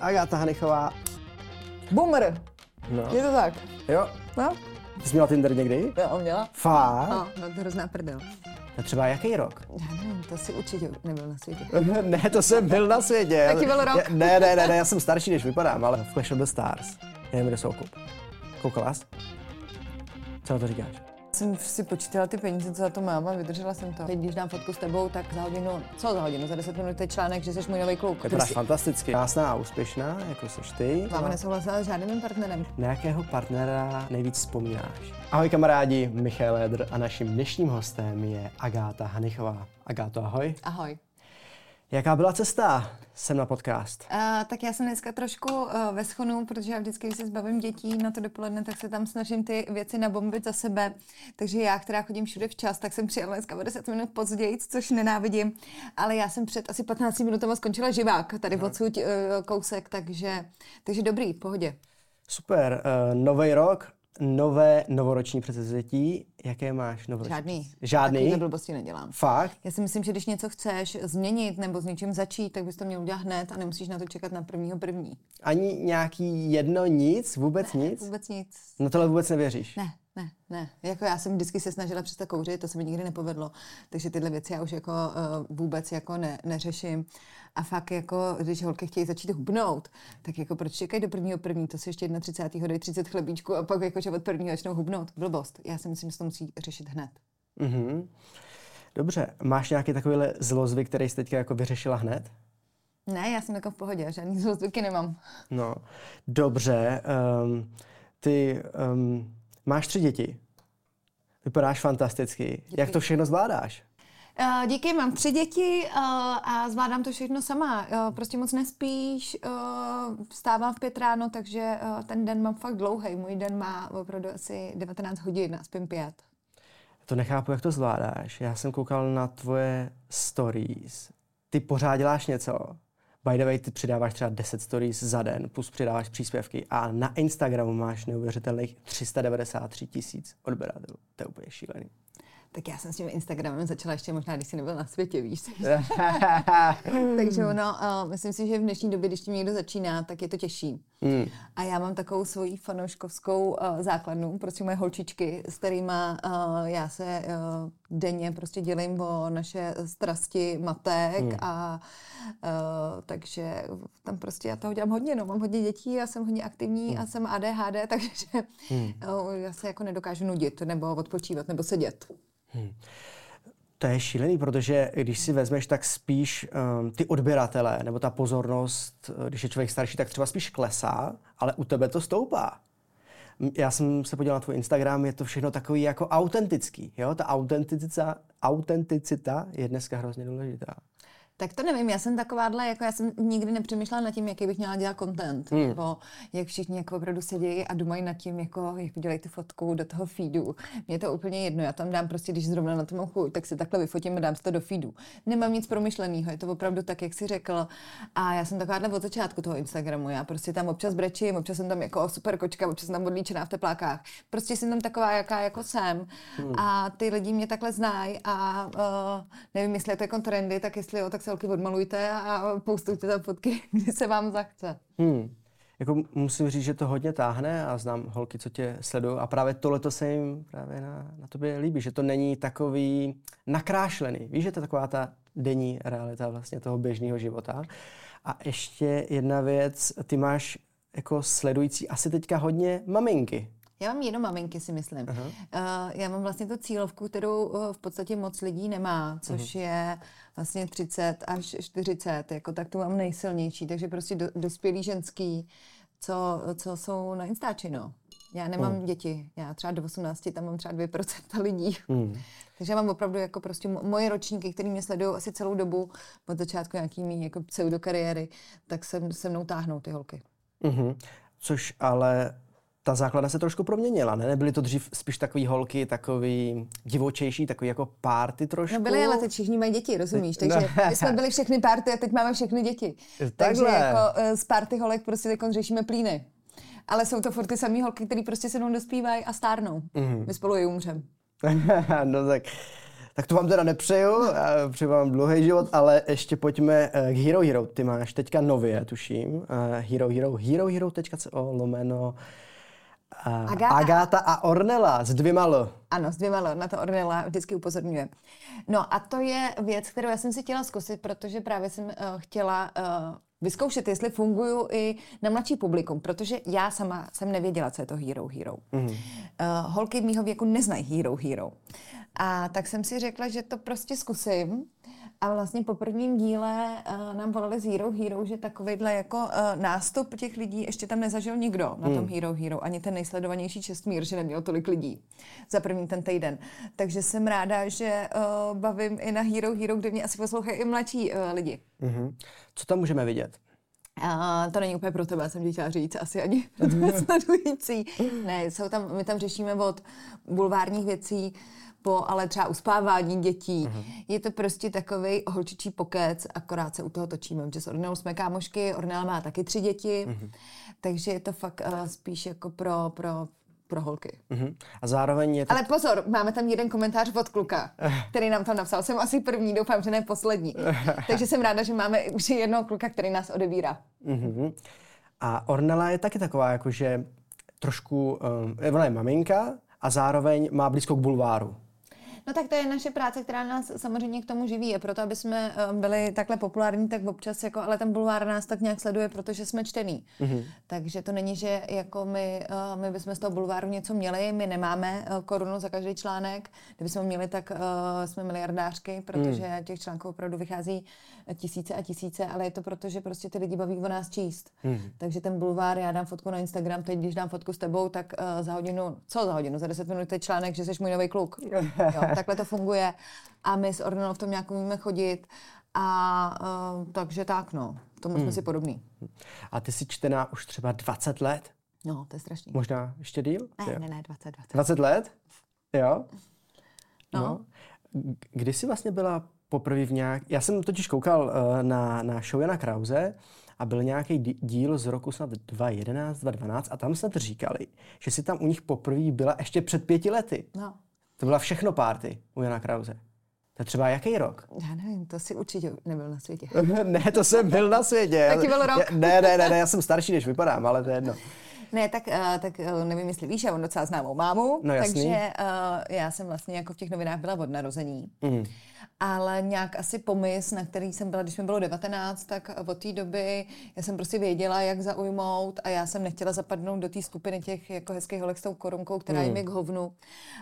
Agáta Hanichová. Boomer. No. Je to tak? Jo. No? Ty jsi měla Tinder někdy? Jo, měla. Fakt? No, no to hrozná prdel. A třeba jaký rok? Já nevím, to si určitě nebyl na světě. ne, to jsem byl na světě. Taky byl rok. Já- Ne, ne, ne, ne, já jsem starší, než vypadám, ale v Clash of the Stars. Nevím, kde jsou kup. Koukala jsi? Co na to říkáš? Jsem si počítala ty peníze, co za to mám a vydržela jsem to. Teď, když dám fotku s tebou, tak za hodinu, co za hodinu, za 10 minut je článek, že jsi můj nový kluk. Vypadáš fantasticky. Krásná a úspěšná, jako jsi ty. Máma nesouhlasila s žádným partnerem. Na jakého partnera nejvíc vzpomínáš? Ahoj kamarádi, Michal Ledr a naším dnešním hostem je Agáta Hanichová. Agáto, ahoj. Ahoj. Jaká byla cesta sem na podcast? Uh, tak já jsem dneska trošku uh, ve schonu, protože já vždycky, když se zbavím dětí na to dopoledne, tak se tam snažím ty věci nabombit za sebe. Takže já, která chodím všude včas, tak jsem přijela dneska o 10 minut později, což nenávidím. Ale já jsem před asi 15 minutama skončila živák, tady odsud uh, kousek, takže, takže dobrý, pohodě. Super, uh, nový rok, nové novoroční předsevzetí. Jaké máš novoroční? Žádný. Žádný? Takovýhle blbosti nedělám. Fakt? Já si myslím, že když něco chceš změnit nebo s něčím začít, tak bys to měl udělat hned a nemusíš na to čekat na prvního první. Ani nějaký jedno nic? Vůbec nic? Vůbec nic. Na tohle vůbec nevěříš? Ne, ne, ne. Jako já jsem vždycky se snažila přestat kouřit, to se mi nikdy nepovedlo. Takže tyhle věci já už jako uh, vůbec jako ne, neřeším. A fakt jako, když holky chtějí začít hubnout, tak jako proč čekají do prvního první, to se ještě 31. dají 30 chlebíčků a pak jako, že od prvního začnou hubnout. Blbost. Já si myslím, že to musí řešit hned. Mhm. Dobře, máš nějaký takovýhle zlozvyk, který jsi teďka jako vyřešila hned? Ne, já jsem jako v pohodě, žádný zlozvyky nemám. No, dobře. Um, ty um, máš tři děti. Vypadáš fantasticky. Jak to všechno zvládáš? Uh, díky, mám tři děti uh, a zvládám to všechno sama. Uh, prostě moc nespíš, vstávám v pět ráno, takže ten den mám fakt dlouhý. Můj den má opravdu asi 19 hodin a spím pět. To nechápu, jak to zvládáš. Já jsem koukal na tvoje stories. Ty pořád děláš něco. By the way, ty přidáváš třeba 10 stories za den, plus přidáváš příspěvky a na Instagramu máš neuvěřitelných 393 tisíc odběratelů. To je úplně šílený. Tak já jsem s tím Instagramem začala ještě možná, když jsi nebyl na světě, víš. Takže ono, uh, myslím si, že v dnešní době, když tím někdo začíná, tak je to těžší. Hmm. A já mám takovou svoji fanouškovskou uh, základnu, prostě moje holčičky, s kterými uh, já se uh, denně prostě dělím o naše strasti matek Hmm. a uh, takže tam prostě já toho dělám hodně, no, mám hodně dětí, já jsem hodně aktivní a jsem ADHD, takže Hmm. uh, já se jako nedokážu nudit nebo odpočívat nebo sedět. To je šílený, protože když si vezmeš, tak spíš um, ty odběratele nebo ta pozornost, eh, když je člověk starší, tak třeba spíš klesá, ale u tebe to stoupá. Já jsem se podíval na tvůj Instagram, je to všechno takový jako autentický. Jo? Ta autenticita, autenticita je dneska hrozně důležitá. Tak to nevím, já jsem takováhle, jako já jsem nikdy nepřemýšlela nad tím, jaký bych měla dělat content, Hmm. nebo jak všichni jako opravdu sedí a dumají nad tím, jako jak udělají tu fotku do toho feedu. Mně je to úplně jedno, já tam dám prostě, když zrovna na tom mám chuť, tak si takhle vyfotím a dám to do feedu. Nemám nic promyšleného, je to opravdu tak, jak jsi řekl. A já jsem takováhle od začátku toho Instagramu, já prostě tam občas brečím, občas jsem tam jako super kočka, občas jsem tam odlíčená v teplákách. Prostě jsem tam taková, jaká jako jsem. Hmm. A ty lidi mě takhle znají a uh, nevím, jestli je to jako trendy, tak jestli jo, tak se holky odmalujte a postujte tam fotky, kdy se vám zachce. Hmm. Jako musím říct, že to hodně táhne a znám holky, co tě sledují a právě tohle to se jim právě na, na tobě líbí, že to není takový nakrášlený. Víš, že to je taková ta denní realita vlastně toho běžného života. A ještě jedna věc, ty máš jako sledující asi teďka hodně maminky. Já mám jenom maminky, si myslím. Uh, já mám vlastně tu cílovku, kterou uh, v podstatě moc lidí nemá, což je vlastně 30 až 40, jako tak tu mám nejsilnější, takže prostě do, dospělý ženský, co, co jsou na Instači, no. Já nemám Hmm. děti, já třeba do 18 tam mám třeba 2% lidí. Hmm. Takže já mám opravdu jako prostě mo- moje ročníky, které mě sledují asi celou dobu, od začátku nějaký mý jako pseudokariéry, tak se, se mnou táhnou ty holky. Mhm. Což ale ta základna se trošku proměnila, ne? Nebyly to dřív spíš takový holky, takový divočejší, takový jako party trošku? No byly, ale teď všichni mají děti, rozumíš? Takže no. my jsme byli všechny party a teď máme všechny děti. Takže Takhle. jako eh, z party holek prostě teď řešíme plíny. Ale jsou to furt ty samé holky, které prostě se mnou dospívají a stárnou. Mhm. My spolu i umřem. no tak Tak to vám teda nepřeju, přeju vám dlouhý život, ale ještě pojďme k Hero Hero. Ty máš teďka nově, tuším, Hero Hero, herohero.co lomeno Agáta. Agáta a Ornella s dvěma L. Ano, s dvěma L, na to Ornella vždycky upozorňuje. No a to je věc, kterou já jsem si chtěla zkusit, protože právě jsem uh, chtěla uh, vyzkoušet, jestli fungují i na mladší publikum, protože já sama jsem nevěděla, co je to Hero Hero. Mm. Uh, holky mýho věku neznají Hero Hero. A tak jsem si řekla, že to prostě zkusím a vlastně po prvním díle uh, nám volali z Hero Hero, že takovýhle jako uh, nástup těch lidí ještě tam nezažil nikdo na tom hmm. Hero Hero, ani ten nejsledovanější Čestmír, že neměl tolik lidí za první ten týden. Takže jsem ráda, že uh, bavím i na Hero Hero, kde mě asi poslouchají i mladší uh, lidi. Mm-hmm. Co tam můžeme vidět? Uh, to není úplně pro tebe, jsem ti chtěla říct, asi ani sledující. ne, jsou tam, my tam řešíme od bulvárních věcí po ale třeba uspávání dětí. Uh-huh. Je to prostě takový holčičí pokec, akorát se u toho točíme, protože s Ornelou jsme kámošky, Ornella má taky tři děti, uh-huh. takže je to fakt uh, spíš jako pro, pro pro holky. Uh-huh. A zároveň je to... Ale pozor, máme tam jeden komentář od kluka, který nám tam napsal. Jsem asi první, doufám, že ne poslední. Takže jsem ráda, že máme už jednoho kluka, který nás odebírá. Uh-huh. A Ornella je taky taková, jakože trošku, um, ona je maminka a zároveň má blízko k bulváru. No tak to je naše práce, která nás samozřejmě k tomu živí. A proto, aby jsme eh, byli takhle populární, tak občas, jako, ale ten bulvár nás tak nějak sleduje, protože jsme čtený. Mm-hmm. Takže to není, že jako my, eh, my bychom z toho bulváru něco měli, my nemáme eh, korunu za každý článek. Kdybychom měli, tak jsme miliardářky, protože mm. těch článků opravdu vychází tisíce a tisíce, ale je to proto, že prostě ty lidi baví o nás číst. Mm. Takže ten bulvár, já dám fotku na Instagram, teď když dám fotku s tebou, tak za hodinu, co za hodinu, za deset minut je článek, že jsi můj nový kluk. Jo, takhle to funguje a my s Ornenou v tom nějak umíme chodit a uh, takže tak no, v tom hmm. jsme si podobný. A ty jsi čtená už třeba 20 let? No, to je strašný. Možná ještě díl? Ne, ne, ne, 20, 20. 20 let? Jo? No. no. Kdy jsi vlastně byla poprvé v nějak... Já jsem totiž koukal uh, na, na show Jana Krause a byl nějaký díl z roku snad 2011, 2012 a tam snad říkali, že si tam u nich poprvé byla ještě před pěti lety. No. To byla všechno párty u Jana Krause. To třeba jaký rok? Já nevím, to si určitě nebyl na světě. ne, to jsem byl na světě. Taky byl rok. ne, ne, ne, ne, já jsem starší, než vypadám, ale to je jedno. Ne, tak, uh, tak uh, nevím, jestli víš, já mám docela známou mámu, no, takže uh, já jsem vlastně jako v těch novinách byla od narození. Mm ale nějak asi pomys, na který jsem byla, když mi bylo 19, tak od té doby já jsem prostě věděla, jak zaujmout a já jsem nechtěla zapadnout do té skupiny těch jako hezkých holek s tou korunkou, která hmm. jim je k hovnu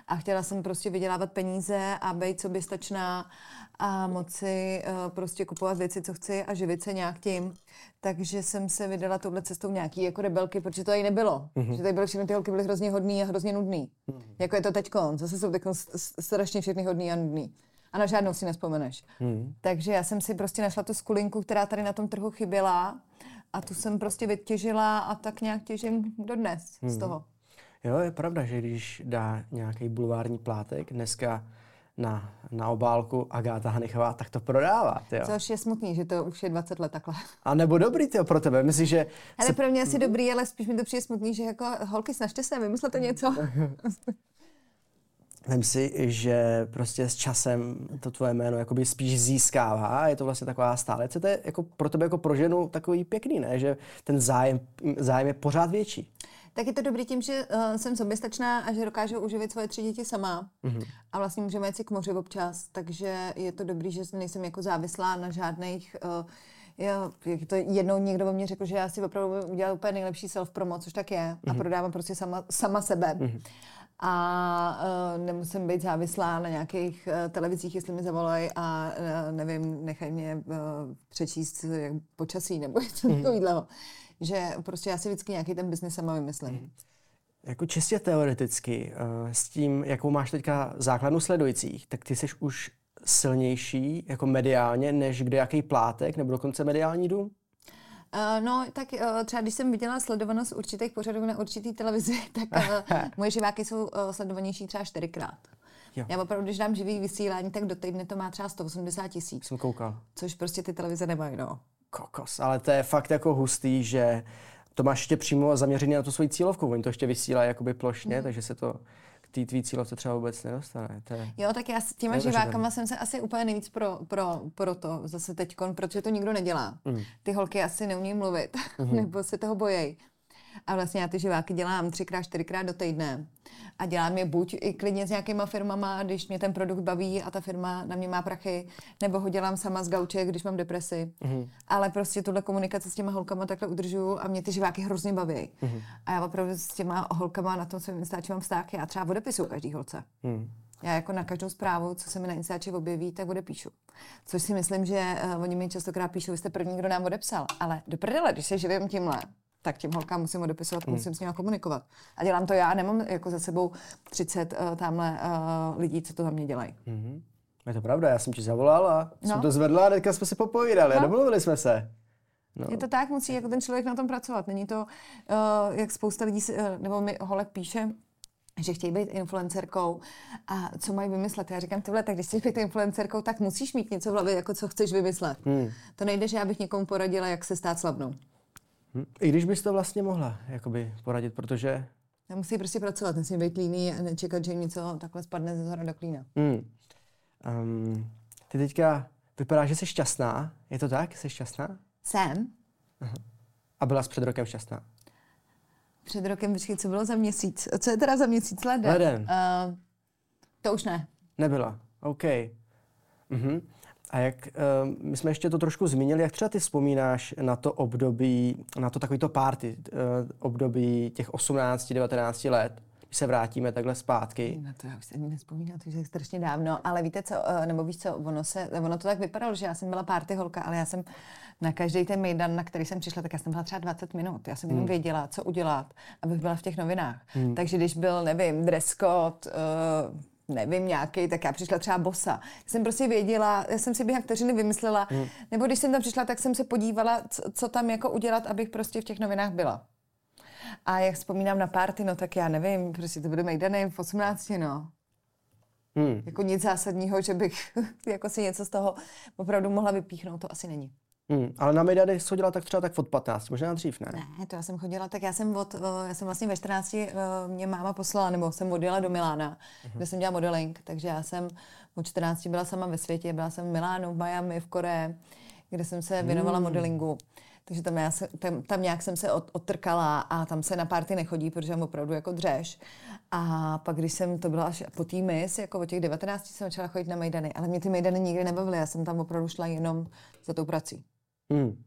a chtěla jsem prostě vydělávat peníze a být soběstačná a moci uh, prostě kupovat věci, co chci a živit se nějak tím. Takže jsem se vydala touhle cestou nějaký jako rebelky, protože to tady nebylo. Mm-hmm. Že tady byly všechny ty holky byly hrozně hodný a hrozně nudný. Mm-hmm. Jako je to teďko. Zase jsou teď strašně všechny hodný a nudný a na žádnou si nespomeneš. Hmm. Takže já jsem si prostě našla tu skulinku, která tady na tom trhu chyběla a tu jsem prostě vytěžila a tak nějak těžím dodnes hmm. z toho. Jo, je pravda, že když dá nějaký bulvární plátek dneska na, na obálku Agáta Hanichová, tak to prodává. Tyjo. Což je smutný, že to už je 20 let takhle. A nebo dobrý tyjo, pro tebe, myslíš, že... Ale se... pro mě asi dobrý, ale spíš mi to přijde smutný, že jako holky, snažte se, vymyslete něco. Vem si, že prostě s časem to tvoje jméno jakoby spíš získává a je to vlastně taková stále. Co to je jako pro tebe jako pro ženu takový pěkný, ne? Že ten zájem, zájem je pořád větší. Tak je to dobrý tím, že uh, jsem soběstačná a že dokážu uživit svoje tři děti sama. Mm-hmm. A vlastně můžeme jít si k moři občas, takže je to dobrý, že nejsem jako závislá na žádných uh, Jo, to jednou někdo o mě řekl, že já si opravdu udělal úplně nejlepší self-promo, což tak je. Mm-hmm. A mhm. prodávám prostě sama, sama sebe. Mm-hmm a uh, nemusím být závislá na nějakých uh, televizích, jestli mi zavolají a uh, nevím, nechají mě uh, přečíst jak počasí nebo něco mm. takového. Že prostě já si vždycky nějaký ten biznis sama vymyslím. Mm. Jako čistě teoreticky, uh, s tím, jakou máš teďka základnu sledujících, tak ty jsi už silnější jako mediálně, než kde jaký plátek nebo dokonce mediální dům? Uh, no, tak uh, třeba když jsem viděla sledovanost určitých pořadů na určitý televizi, tak uh, moje živáky jsou uh, sledovanější třeba čtyřikrát. Jo. Já opravdu, když dám živý vysílání, tak do týdne to má třeba 180 tisíc. Jsem koukal. Což prostě ty televize nemají, no. Kokos, ale to je fakt jako hustý, že to máš ještě přímo zaměřené na tu svoji cílovku. Oni to ještě vysílají jakoby plošně, mm. takže se to k té tvý cílovce třeba vůbec nedostane. To je... Jo, tak já s těma živákama jsem se asi úplně nejvíc pro, pro, pro to zase teďkon, protože to nikdo nedělá. Mm. Ty holky asi neumí mluvit, Mhm. nebo se toho bojejí. A vlastně já ty živáky dělám třikrát, čtyřikrát do týdne. A dělám je buď i klidně s nějakýma firmama, když mě ten produkt baví a ta firma na mě má prachy, nebo ho dělám sama z gauče, když mám depresi. Mhm. Ale prostě tuhle komunikaci s těma holkama takhle udržuju a mě ty živáky hrozně baví. Mhm. A já opravdu s těma holkama na tom svém Instači mám vztah. Já třeba odepisuju každý holce. Hmm. Já jako na každou zprávu, co se mi na Instači objeví, tak odepíšu. Což si myslím, že uh, oni mi častokrát píšou, vy jste první, kdo nám odepsal. Ale do prdele, když se živím tímhle, tak těm holkám musím odepisovat, hmm. musím s nimi komunikovat. A dělám to já, nemám jako za sebou 30 uh, tamhle uh, lidí, co to za mě dělají. Mhm. Je to pravda, já jsem ti zavolal a no. jsem to zvedla a teďka jsme si popovídali a No. domluvili jsme se. No. Je to tak, musí jako ten člověk na tom pracovat. Není to, uh, jak spousta lidí, si, uh, nebo mi holek píše, že chtějí být influencerkou a co mají vymyslet. Já říkám, tyhle, tak když chceš být influencerkou, tak musíš mít něco v hlavě, jako co chceš vymyslet. Hmm. To nejde, že já bych někomu poradila, jak se stát slavnou. Hm. I když bys to vlastně mohla jakoby poradit, protože Já musí prostě pracovat, musí být líný a nečekat, že jim něco takhle spadne ze zhora do klína. hmm. um, ty teďka vypadá, že jsi šťastná. Je to tak? Jsi šťastná? Jsem A byla jsi před rokem šťastná? před rokem, počkej, co bylo za měsíc? Co je teda za měsíc? Leden. Leden. Uh, to už ne. Nebyla. OK. Mhm. A jak, uh, my jsme ještě to trošku zmínili, jak třeba ty vzpomínáš na to období, na to takovýto party, uh, období těch 18-19 let, když se vrátíme takhle zpátky. Na to já už se ani nespomínám, to je strašně dávno, ale víte co, eh, nebo víš co, ono, se, ono to tak vypadalo, že já jsem byla party holka, ale já jsem na každý ten mejdan, na který jsem přišla, tak já jsem byla třeba 20 minut. Já jsem jenom věděla, co udělat, abych byla v těch novinách. Takže když byl, nevím, dress code, uh, nevím, nějaký, tak já přišla třeba bosa. Jsem prostě věděla, já jsem si během vteřiny vymyslela, nebo když jsem tam přišla, tak jsem se podívala, co, co tam jako udělat, abych prostě v těch novinách byla. A jak vzpomínám na party, no tak já nevím, prostě to bude mejdany v 18, no. Hmm. Jako nic zásadního, že bych jako si něco z toho opravdu mohla vypíchnout, to asi není. Hmm. Ale na Mejdany jsi chodila tak třeba tak od 15, možná dřív, ne? Ne, to já jsem chodila, tak já jsem od, eh, já jsem vlastně ve 14 eh, mě máma poslala, nebo jsem odjela do Milána, kde jsem dělala modeling, takže já jsem od 14 byla sama ve světě, byla jsem v Milánu, v Miami, v Koreji, kde jsem se věnovala modelingu. Takže tam, já se, tam, tam nějak jsem se od, odtrkala a tam se na party nechodí, protože jsem opravdu jako dřeš. A pak, když jsem, to byla až po té mis, jako od těch 19 jsem začala chodit na mejdany, ale mě ty mejdany nikdy nebavily, já jsem tam opravdu šla jenom za tou prací. Hmm.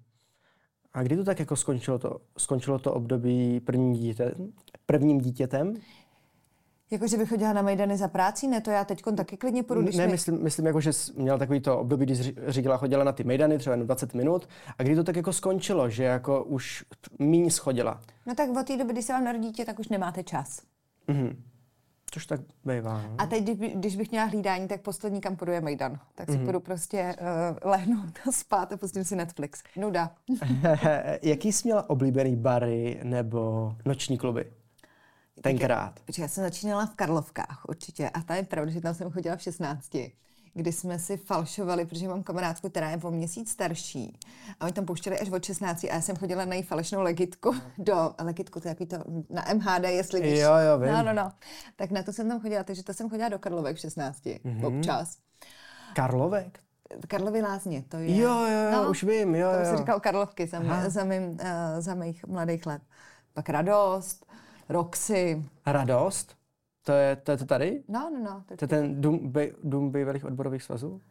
A kdy to tak jako skončilo to, skončilo to období prvním dítětem? Prvním dítětem? Jako, že bych chodila na Mejdany za práci, ne, to já teď taky klidně půjdu, když ne, mi... myslím, myslím jako, že jsi měl takový to období, kdy říkala, chodila na ty Mejdany třeba jenom 20 minut. A kdy to tak jako skončilo, že jako už míň schodila? No tak od té doby, když se vám narodí dítě, tak už nemáte čas. Mhm. Což tak bývá. No? A teď, když, bych měla hlídání, tak poslední, kam půjdu, je Mejdan. Tak si mm-hmm. půjdu prostě uh, lehnout a spát a pustím si Netflix. Nuda. Jaký jsi měla oblíbený bary nebo noční kluby? Tenkrát. Protože já jsem začínala v Karlovkách určitě a ta je pravda, že tam jsem chodila v 16 kdy jsme si falšovali, protože mám kamarádku, která je o měsíc starší. A oni tam pouštěli až od 16 a já jsem chodila na její falešnou legitku do legitku, to je jaký to na MHD, jestli víš. Jo, jo, vím. No, no, no. Tak na to jsem tam chodila, takže to jsem chodila do Karlovek v 16 Mhm. mm-hmm. občas. Karlovek? Karlovy lázně, to je. Jo, jo, jo, už vím, jo, To jo. se říkal Karlovky za, mý, za, mým, uh, za mých mladých let. Pak Radost, Roxy. Radost? To je, to je to tady? No, no, no. To je ten dům, by, dům bývalých odborových svazů?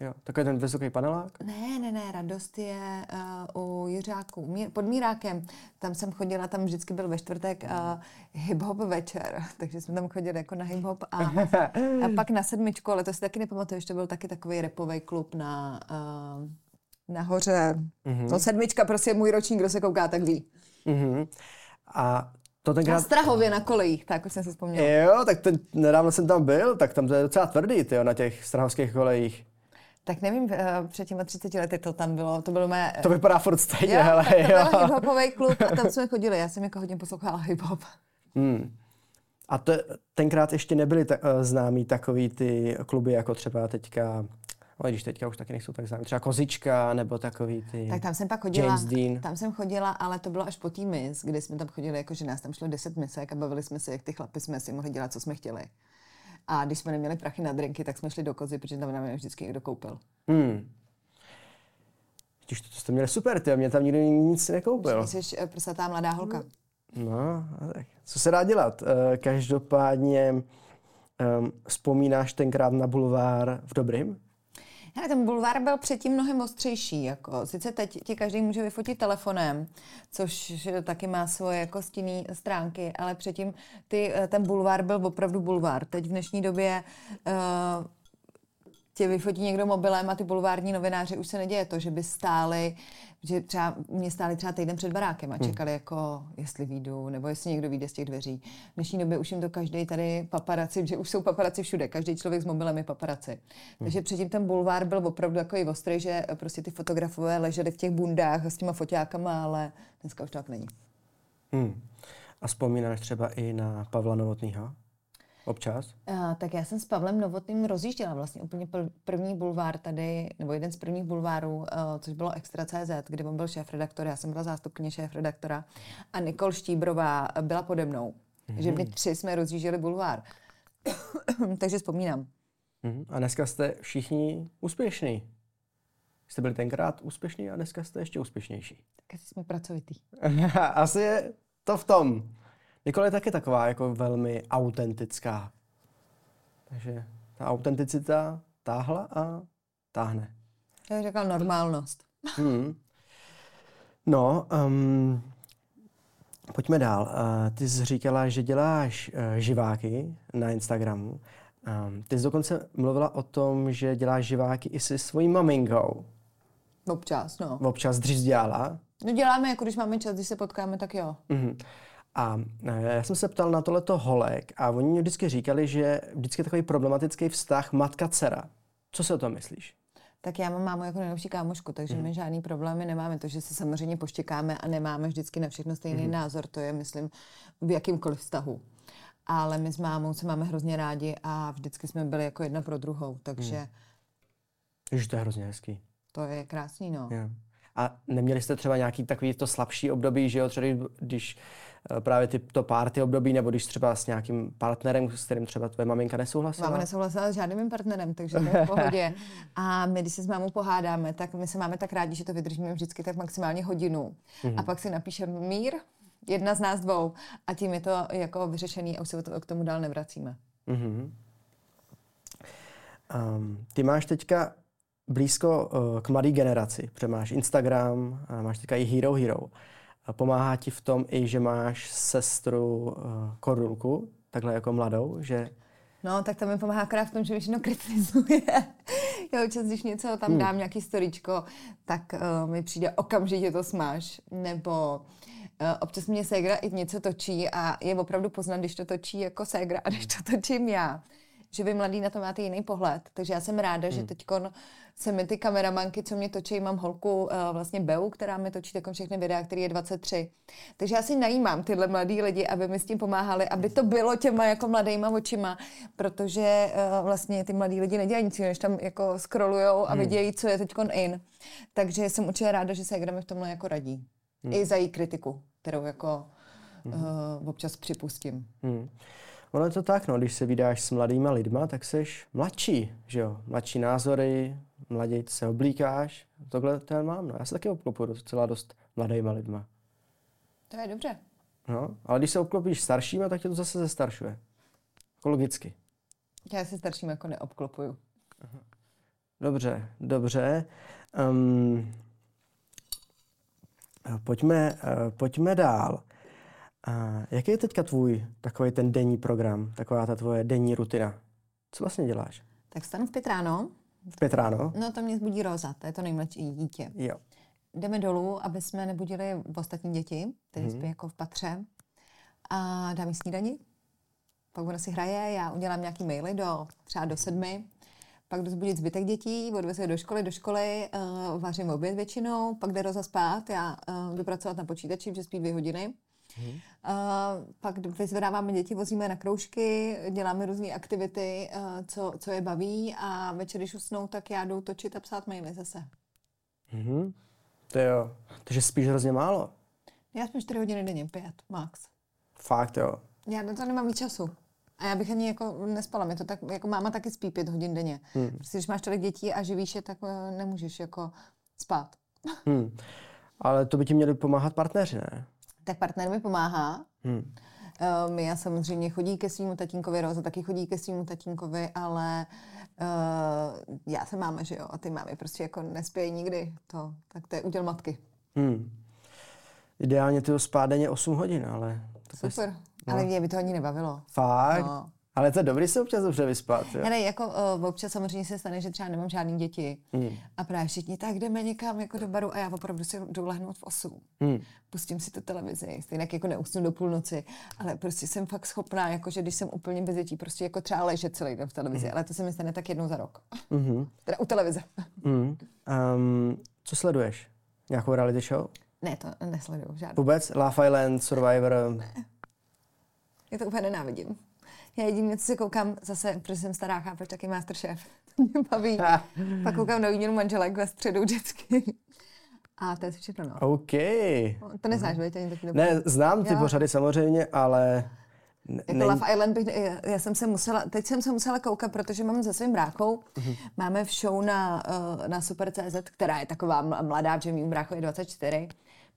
Jo, takový ten vysoký panelák? Ne, ne, ne, radost je uh, u Jiřáku, Mí- pod Mírákem. Tam jsem chodila, tam vždycky byl ve čtvrtek uh, hip-hop večer, takže jsme tam chodili jako na hip-hop a, a pak na sedmičku, ale to si taky nepamatuju, že to byl taky takový repový klub na, uh, nahoře. Mm-hmm. No sedmička, prostě můj ročník, kdo se kouká, tak ví. Mhm. A to Na tenkrát... Strahově na kolejích, tak už jsem si vzpomněla. Jo, tak ten, nedávno jsem tam byl, tak tam to je docela tvrdý, tyjo, na těch strahovských kolejích. Tak nevím, eh, před těma 30 lety to tam bylo, to bylo mé... To vypadá furt stejně, jo, hele, tak to jo. byl hiphopový klub a tam jsme chodili. Já jsem jako hodně poslouchala hiphop. Hmm. A to, tenkrát ještě nebyly ta, uh, známý takový ty kluby, jako třeba teďka Ale když teďka už taky nejsou tak známí. Třeba Kozička nebo takový ty Tak tam jsem pak chodila, James Dean. tam jsem chodila, ale to bylo až po tý mis, kdy jsme tam chodili, jako že nás tam šlo 10 misek a bavili jsme se, jak ty chlapy jsme si mohli dělat, co jsme chtěli. A když jsme neměli prachy na drinky, tak jsme šli do kozy, protože tam nám je vždycky někdo koupil. Hmm. Když to, to jste měli super, ty, mě tam nikdo nic nekoupil. Jsi eh, prsatá mladá holka. No, tak. Co se dá dělat? Eh, Každopádně um, vzpomínáš tenkrát na bulvár v Dobrým? Hele, ten bulvár byl předtím mnohem ostřejší. Jako. Sice teď ti každý může vyfotit telefonem, což taky má svoje jako stinné stránky, ale předtím ty, eh, ten bulvár byl opravdu bulvár. Teď v dnešní době uh, tě vyfotí někdo mobilem a ty bulvární novináři už se neděje to, že by stáli, že třeba mě stáli třeba týden před barákem a čekali jako, jestli výjdu, nebo jestli někdo vyjde z těch dveří. V dnešní době už jim to každý tady paparaci, že už jsou paparaci všude, každý člověk s mobilem je paparaci. Takže předtím ten bulvár byl opravdu jako i ostrý, že prostě ty fotografové leželi v těch bundách s těma foťákama, ale dneska už tak není. Hmm. A vzpomínáš třeba i na Pavla Novotnýho? Občas? A, tak já jsem s Pavlem Novotným rozjížděla vlastně úplně pr- první bulvár tady, nebo jeden z prvních bulvárů, uh, což bylo Extra.cz, kde on byl šéf-redaktor, já jsem byla zástupkyně šéf-redaktora a Nikol Štíbrová byla pode mnou. Mm-hmm. Že my tři jsme rozjížděli bulvár. Takže vzpomínám. Mm-hmm. A dneska jste všichni úspěšní. Jste byli tenkrát úspěšní a dneska jste ještě úspěšnější. Tak asi jsme pracovitý. Asi je to v tom. Nikola je taky taková jako velmi autentická. Takže ta autenticita táhla a táhne. Já bych řekla normálnost. Hmm. No, um, pojďme dál. Uh, ty jsi říkala, že děláš uh, živáky na Instagramu. Um, ty jsi dokonce mluvila o tom, že děláš živáky i se svojí maminkou. Občas, no. Občas dřív dělala. No děláme, jako když máme čas, když se potkáme, tak jo. Mm-hmm. A eh, já jsem se ptal na tohleto holek a oni mi vždycky říkali, že vždycky je takový problematický vztah matka-dcera. Co si o tom myslíš? Tak já mám mámu jako nejlepší kámošku, takže mm. my žádný problémy nemáme. To, že se samozřejmě poštěkáme a nemáme vždycky na všechno stejný mm. názor, to je, myslím, v jakýmkoliv vztahu. Ale my s mámou se máme hrozně rádi a vždycky jsme byli jako jedna pro druhou, takže... Mm. Ježiš, to je hrozně hezký. To je krásný, no. Yeah. A neměli jste třeba nějaký takový to slabší období, že jo, třeba když Eh, právě ty, to party období, nebo když třeba s nějakým partnerem, s kterým třeba tvoje maminka nesouhlasila? Máma nesouhlasila s žádným partnerem, takže to je v pohodě. A my, když se s mámou pohádáme, tak my se máme tak rádi, že to vydržíme vždycky tak maximálně hodinu. Mm-hmm. A pak si napíšeme mír, jedna z nás dvou, a tím je to jako vyřešený a už se k tomu dál nevracíme. Mm-hmm. Um, ty máš teďka blízko uh, k mladé generaci, protože máš Instagram, uh, máš teďka i Hero Hero. Pomáhá ti v tom i, že máš sestru uh, Korulku, takhle jako mladou, že... No, tak to mi pomáhá akorát v tom, že všechno kritizuje. Já občas, když něco tam hmm. dám, nějaký storičko, tak uh, mi přijde okamžitě to smáš. Nebo uh, občas mě ségra i něco točí a je opravdu poznat, když to točí jako ségra a když to točím já že vy mladí na to máte jiný pohled. Takže já jsem ráda, hmm. že teď se mi ty kameramanky, co mě točí, mám holku uh, vlastně Beu, která mi točí takové všechny videa, který je 23. Takže já si najímám tyhle mladý lidi, aby mi s tím pomáhali, aby to bylo těma jako mladýma očima, protože uh, vlastně ty mladí lidi nedělají nic, než tam jako scrollujou a hmm. vidějí, co je teď in. Takže jsem určitě ráda, že se mi v tomhle jako radí. Hmm. I za její kritiku, kterou jako uh, občas připustím. Hmm. Ono je to tak, no, když se vydáš s mladýma lidma, tak jsi mladší, že jo? Mladší názory, mladě se oblíkáš. Tohle to já mám, no. Já se taky obklopuju docela dost mladýma lidma. To je dobře. No, ale když se obklopíš staršíma, tak tě to zase zestaršuje. Logicky. Já se starším jako neobklopuju. Dobře, dobře. Um, pojďme, uh, pojďme dál. A jaký je teďka tvůj takový ten denní program, taková ta tvoje denní rutina? Co vlastně děláš? Tak stanu v pět ráno. V pět ráno? No to mě zbudí Roza, to je to nejmladší dítě. Jo. Jdeme dolů, aby jsme nebudili ostatní děti, které hmm. spí jako v patře. A dáme snídani. Pak ona si hraje, já udělám nějaký maily do třeba do sedmi. pak jdu zbudit zbytek dětí, odvezu je do školy, do školy, uh, vařím oběd většinou, pak jde Roza spát, já uh, jdu pracovat na počítači, že spí dvě hodiny. Hmm. Uh, pak vyzvedáváme děti, vozíme na kroužky, děláme různé aktivity, uh, co, co je baví a večer, když usnou, tak já jdu točit a psát maily zase. Mm-hmm. To jo. Takže spíš hrozně málo. Já spím 4 hodiny denně, 5 max. Fakt jo. Já na to nemám víc času. A já bych ani jako nespala. Mě to tak, jako máma taky spí pět hodin denně. Hmm. Prostě, když máš tolik dětí a živíš je, tak uh, nemůžeš jako spát. Hmm. Ale to by ti měli pomáhat partneři, ne? Tak partner mi pomáhá. Hmm. Uh, Mia samozřejmě chodí ke svýmu tatínkovi, Roza taky chodí ke svýmu tatínkovi, ale uh, já jsem máma, že jo, a ty mámy prostě jako nespějí nikdy. To, tak to je úděl matky. Hmm. Ideálně ty spát denně 8 hodin, ale... To Super. Je... No. Ale mě by to ani nebavilo. Fakt? No. Ale to je dobrý se občas dobře vyspat. Jo? Ale jako uh, občas samozřejmě se stane, že třeba nemám žádný děti. Mm. A právě všichni, tak jdeme někam jako do baru a já opravdu si jdu lehnout v 8. Mm. Pustím si tu televizi, stejně jako neusnu do půlnoci, ale prostě jsem fakt schopná, jako že když jsem úplně bez dětí, prostě jako třeba ležet celý den v televizi, mm. ale to se mi stane tak jednou za rok. Mm-hmm. Teda u televize. Mm. Um, co sleduješ? Nějakou reality show? Ne, to nesleduju žádnou. Vůbec? Love Island, Survivor? Ne. Já to úplně nenávidím. Já jedině, co se koukám, zase, protože jsem stará, chápeš, taky Masterchef. To mě baví. Pak koukám na výměnu manželek ve středu vždycky. A to je všechno, no. OK. To neznáš, uh to Ne, znám ty já. pořady samozřejmě, ale... Jako ne... Love Island bych, já jsem se musela, teď jsem se musela koukat, protože mám se svým bráchou, uh-huh. máme v show na, uh, na Super.cz, která je taková mladá, že mým brácho je 24,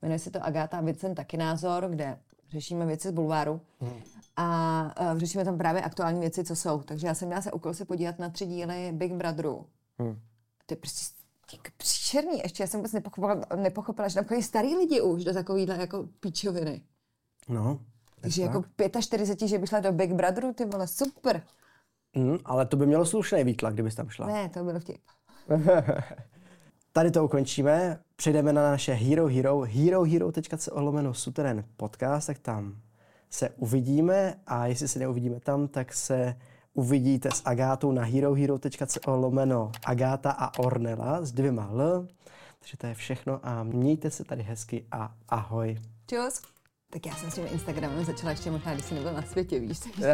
jmenuje se to Agáta Vincent taky názor, kde řešíme věci z bulváru. Uh-huh a uh, řešíme tam právě aktuální věci, co jsou. Takže já jsem měla se úkol se podívat na tři díly Big Brotheru. Hmm. To je prostě příšerný. Ještě já jsem vůbec nepochopila, nepochopila že tam chodí starý lidi už do takovýhle jako píčoviny. No. Takže jako 45, že by šla do Big Brotheru, ty vole, super. Mm, ale to by mělo slušný výtlak, kdybys tam šla. Ne, to bylo vtip. Tady to ukončíme, přejdeme na naše Hero Hero, herohero.co lomeno suterén podcast, tak tam se uvidíme a jestli se neuvidíme tam, tak se uvidíte s Agátou na herohero.co lomeno Agáta a Ornela s dvěma L. Takže to je všechno a mějte se tady hezky a ahoj. Čus. Tak já jsem s tím Instagramem začala ještě možná, když jsi nebyl na světě, víš.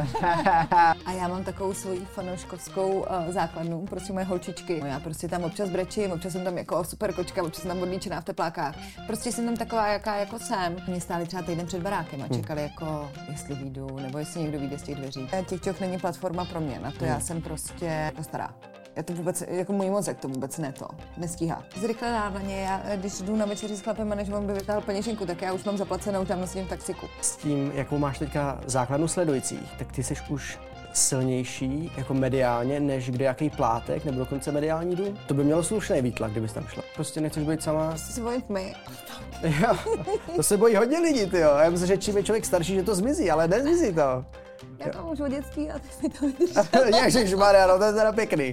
a já mám takovou svoji fanouškovskou uh, základnu, prostě moje holčičky. No já prostě tam občas brečím, občas jsem tam jako super kočka, občas jsem tam odlíčená v teplákách. Prostě jsem tam taková, jaká jako jsem. Mě stáli třeba týden před barákem a hm. čekali jako, jestli vyjdu, nebo jestli někdo vyjde z těch dveří. TikTok není platforma pro mě, na to já hm. jsem prostě stará. Já to vůbec, jako můj mozek to vůbec ne to, nestíhá. Zrychle nádaně, já když jdu na večeři s chlapem a než on by vytáhl peněženku, tak já už mám zaplacenou tam nosím v taxiku. S tím, jakou máš teďka základnu sledujících, tak ty jsi už silnější jako mediálně, než kde jaký plátek nebo dokonce mediální dům. To by mělo slušný výtlak, kdybys tam šla. Prostě nechceš být sama. Prostě se bojím tmy. jo, to se bojí hodně lidí, ty jo. Já myslím, že čím je člověk starší, že to zmizí, ale nezmizí to. Já to už od dětství a ty si to vidíš. Ježišmarja, no to je teda pěkný.